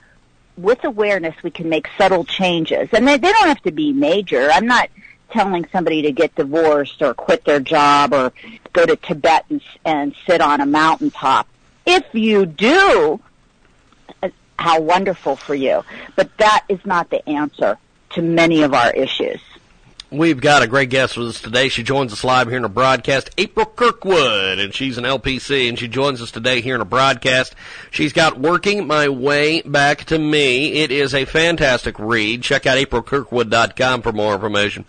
with awareness we can make subtle changes. And they, they don't have to be major. I'm not telling somebody to get divorced or quit their job or go to Tibet and, and sit on a mountaintop. If you do, uh, how wonderful for you. But that is not the answer to many of our issues. We've got a great guest with us today. She joins us live here in a broadcast, April Kirkwood, and she's an LPC, and she joins us today here in a broadcast. She's got Working My Way Back to Me. It is a fantastic read. Check out aprilkirkwood.com for more information.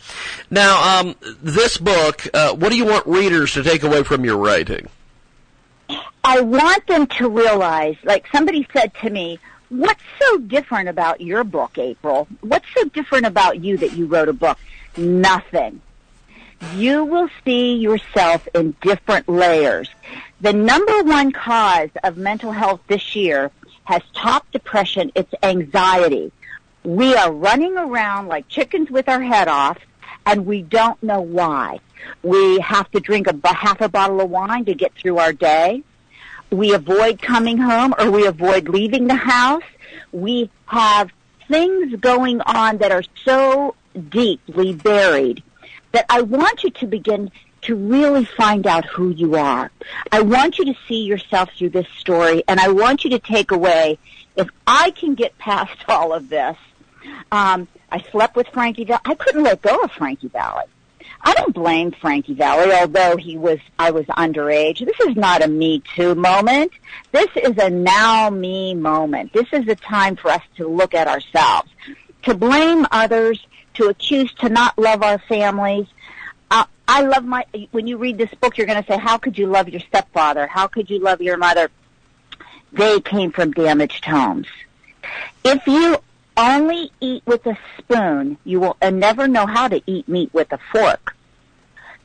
Now, um, this book, uh, what do you want readers to take away from your writing? I want them to realize, like somebody said to me, what's so different about your book, April? What's so different about you that you wrote a book? nothing. You will see yourself in different layers. The number one cause of mental health this year has topped depression. It's anxiety. We are running around like chickens with our head off and we don't know why. We have to drink a half a bottle of wine to get through our day. We avoid coming home or we avoid leaving the house. We have things going on that are so deeply buried that I want you to begin to really find out who you are. I want you to see yourself through this story, and I want you to take away, if I can get past all of this, um, I slept with Frankie Valli. I couldn't let go of Frankie Valli. I don't blame Frankie Valli, although he was, I was underage. This is not a Me Too moment. This is a now me moment. This is a time for us to look at ourselves. To blame others, to accuse, to not love our families. Uh, I love my, when you read this book, you're going to say, how could you love your stepfather? How could you love your mother? They came from damaged homes. If you only eat with a spoon, you will uh, never know how to eat meat with a fork.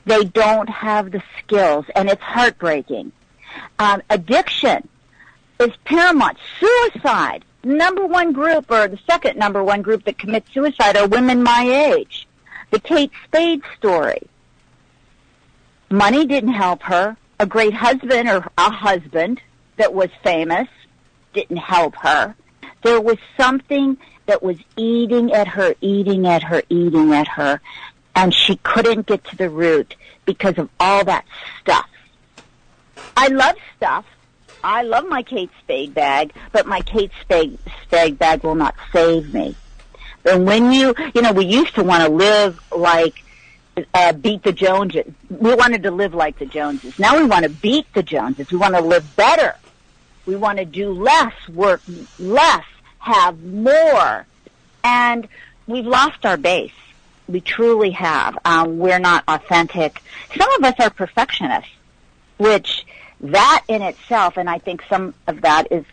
They don't have the skills, and it's heartbreaking. Um, addiction is paramount. Suicide, number one group, or the second number one group that commits suicide are women my age. The Kate Spade story. Money didn't help her. A great husband or a husband that was famous didn't help her. There was something that was eating at her, eating at her, eating at her, and she couldn't get to the root because of all that stuff. I love stuff. I love my Kate Spade bag, but my Kate Spade, Spade bag will not save me. And when you, you know, we used to want to live like, uh, beat the Joneses. We wanted to live like the Joneses. Now we want to beat the Joneses. We want to live better. We want to do less, work less, have more. And we've lost our base. We truly have. Um, we're not authentic. Some of us are perfectionists, which that in itself, and I think some of that is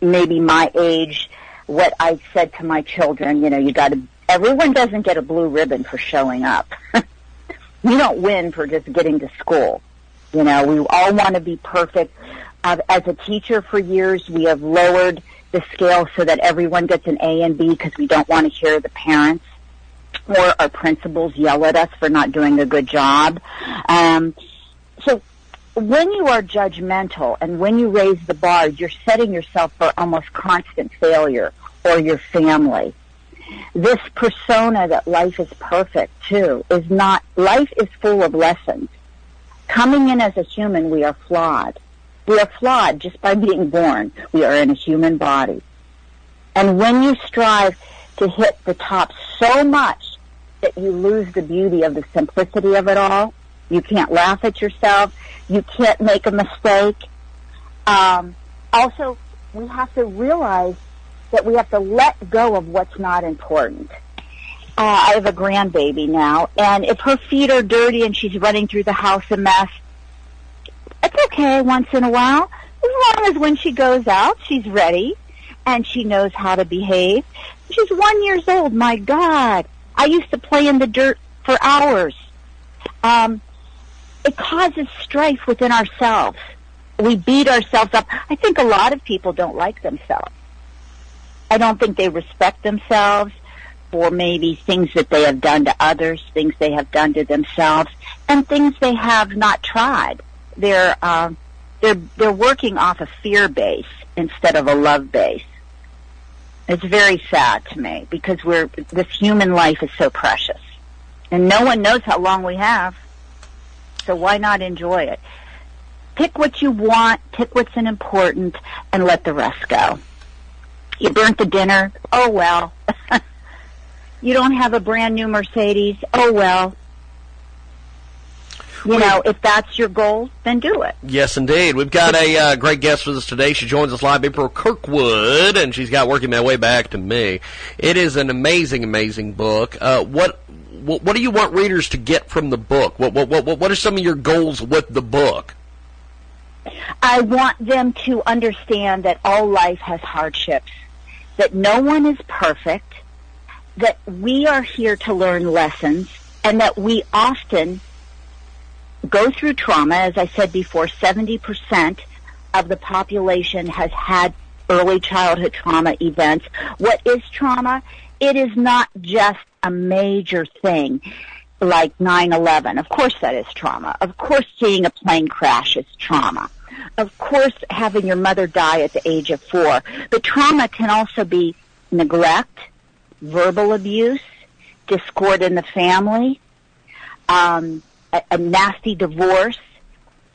maybe my age, what I said to my children, you know, you gotta, everyone doesn't get a blue ribbon for showing up. you don't win for just getting to school. You know, we all want to be perfect. Uh, as a teacher for years, we have lowered the scale so that everyone gets an A and B because we don't want to hear the parents or our principals yell at us for not doing a good job. Um, so when you are judgmental and when you raise the bar, you're setting yourself for almost constant failure or your family. This persona that life is perfect too is not, life is full of lessons. Coming in as a human, we are flawed. We are flawed just by being born. We are in a human body. And when you strive to hit the top so much that you lose the beauty of the simplicity of it all, you can't laugh at yourself, you can't make a mistake. Um, also, we have to realize that we have to let go of what's not important. Uh, I have a grandbaby now, and if her feet are dirty and she's running through the house a mess, it's okay once in a while, as long as when she goes out, she's ready and she knows how to behave. She's one years old. My God, I used to play in the dirt for hours. Um, it causes strife within ourselves. We beat ourselves up. I think a lot of people don't like themselves. I don't think they respect themselves for maybe things that they have done to others, things they have done to themselves, and things they have not tried they're uh, they're they're working off a fear base instead of a love base. It's very sad to me because we're this human life is so precious, and no one knows how long we have. So why not enjoy it? Pick what you want, pick what's important, and let the rest go. You burnt the dinner. Oh well. you don't have a brand new Mercedes. Oh well you know, if that's your goal, then do it. Yes, indeed. We've got a uh, great guest with us today. She joins us live, April Kirkwood, and she's got working my way back to me. It is an amazing, amazing book. Uh, what, what, what do you want readers to get from the book? What what what what are some of your goals with the book? I want them to understand that all life has hardships, that no one is perfect, that we are here to learn lessons, and that we often go through trauma. As I said before, 70% of the population has had early childhood trauma events. What is trauma? It is not just a major thing like 9-11. Of course that is trauma. Of course seeing a plane crash is trauma. Of course having your mother die at the age of four. But trauma can also be neglect, verbal abuse, discord in the family, um, a, nasty divorce,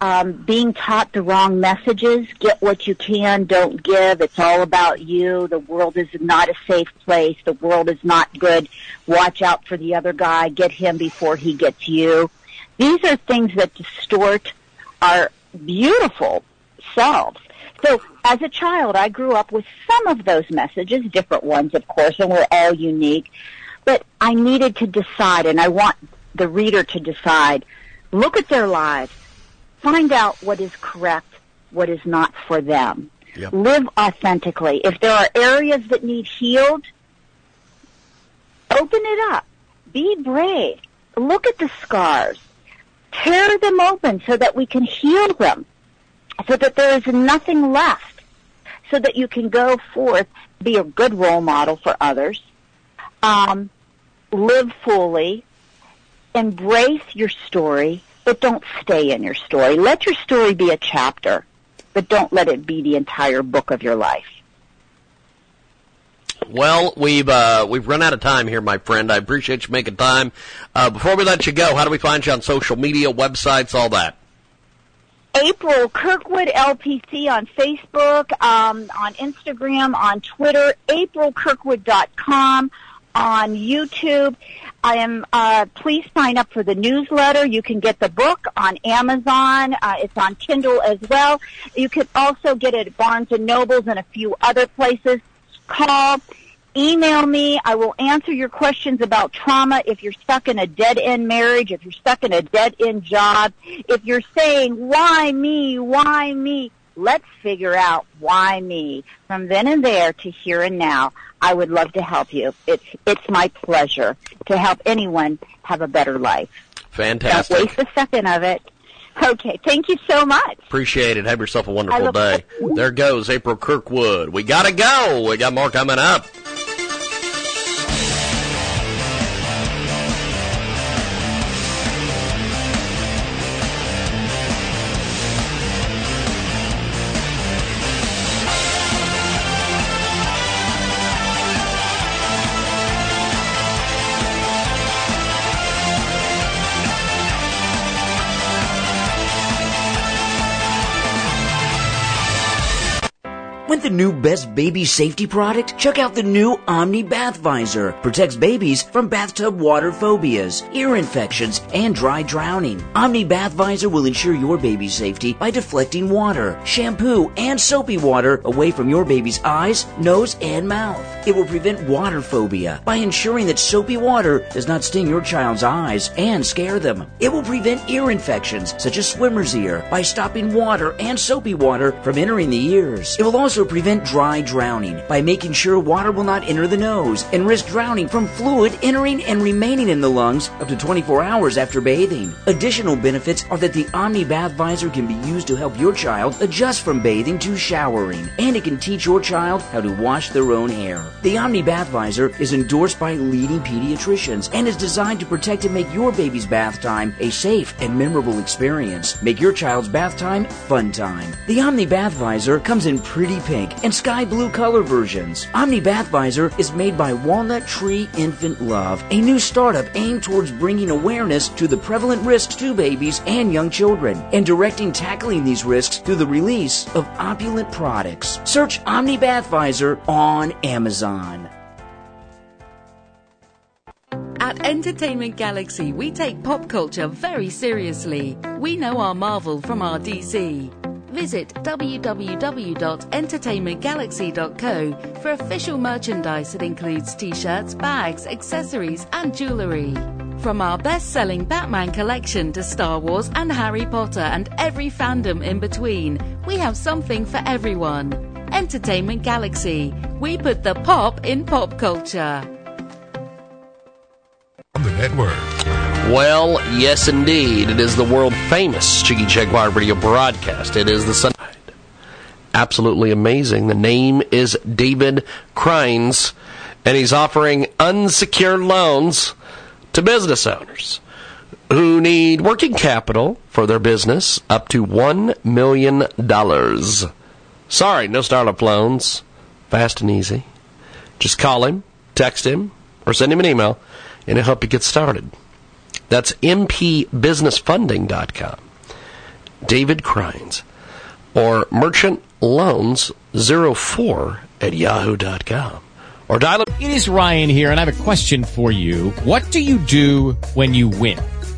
um, being taught the wrong messages. Get what you can, don't give. It's all about you. The world is not a safe place. The world is not good. Watch out for the other guy. Get him before he gets you. These are things that distort our beautiful selves. So as a child, I grew up with some of those messages, different ones, of course, and we're all unique. But I needed to decide, and I want the reader to decide. Look at their lives find out what is correct, what is not for them. Yep. Live authentically. If there are areas that need healed, open it up. Be brave. Look at the scars. Tear them open so that we can heal them. So that there is nothing left. So that you can go forth, be a good role model for others. Um, live fully. Embrace your story but don't stay in your story. Let your story be a chapter, but don't let it be the entire book of your life. Well, we've uh, we've run out of time here, my friend. I appreciate you making time. Uh, before we let you go, how do we find you on social media, websites, all that? April Kirkwood LPC on Facebook, um, on Instagram, on Twitter, aprilkirkwood.com, on YouTube. I am. Uh, please sign up for the newsletter. You can get the book on Amazon. Uh, it's on Kindle as well. You can also get it at Barnes and Nobles and a few other places. Call, email me. I will answer your questions about trauma. If you're stuck in a dead end marriage, if you're stuck in a dead end job, if you're saying why me, why me, let's figure out why me. From then and there to here and now, I would love to help you. It's it's my pleasure to help anyone have a better life. Fantastic. Don't waste a second of it. Okay, thank you so much. Appreciate it. Have yourself a wonderful day. There goes April Kirkwood. We gotta go. We got more coming up. The new best baby safety product? Check out the new Omni Bath Visor. Protects babies from bathtub water phobias, ear infections, and dry drowning. Omni Bath Visor will ensure your baby's safety by deflecting water, shampoo, and soapy water away from your baby's eyes, nose, and mouth. It will prevent water phobia by ensuring that soapy water does not sting your child's eyes and scare them. It will prevent ear infections such as swimmer's ear by stopping water and soapy water from entering the ears. It will also prevent dry drowning by making sure water will not enter the nose and risk drowning from fluid entering and remaining in the lungs up to 24 hours after bathing. Additional benefits are that the Omni Bath Visor can be used to help your child adjust from bathing to showering, and it can teach your child how to wash their own hair. The Omni Bath Visor is endorsed by leading pediatricians and is designed to protect and make your baby's bath time a safe and memorable experience. Make your child's bath time fun time. The Omni Bath Visor comes in pretty pink and sky blue color versions. Omni Bath Visor is made by Walnut Tree Infant Love, a new startup aimed towards bringing awareness to the prevalent risks to babies and young children and directing tackling these risks through the release of opulent products. Search Omni Bath Visor on Amazon. At Entertainment Galaxy, we take pop culture very seriously. We know our Marvel from our DC. Visit www.entertainmentgalaxy.co for official merchandise that includes t shirts, bags, accessories, and jewellery. From our best selling Batman collection to Star Wars and Harry Potter and every fandom in between, we have something for everyone. Entertainment Galaxy. We put the pop in pop culture. On the network. Well, yes, indeed. It is the world famous Jiggy Jaguar radio broadcast. It is the Sun. Absolutely amazing. The name is David Crines, and he's offering unsecured loans to business owners who need working capital for their business up to $1 million. Sorry, no startup loans. Fast and easy. Just call him, text him, or send him an email, and he'll help you get started. That's mpbusinessfunding.com. David Crines. Or merchantloans04 at yahoo.com. Or dial up. It is Ryan here, and I have a question for you. What do you do when you win?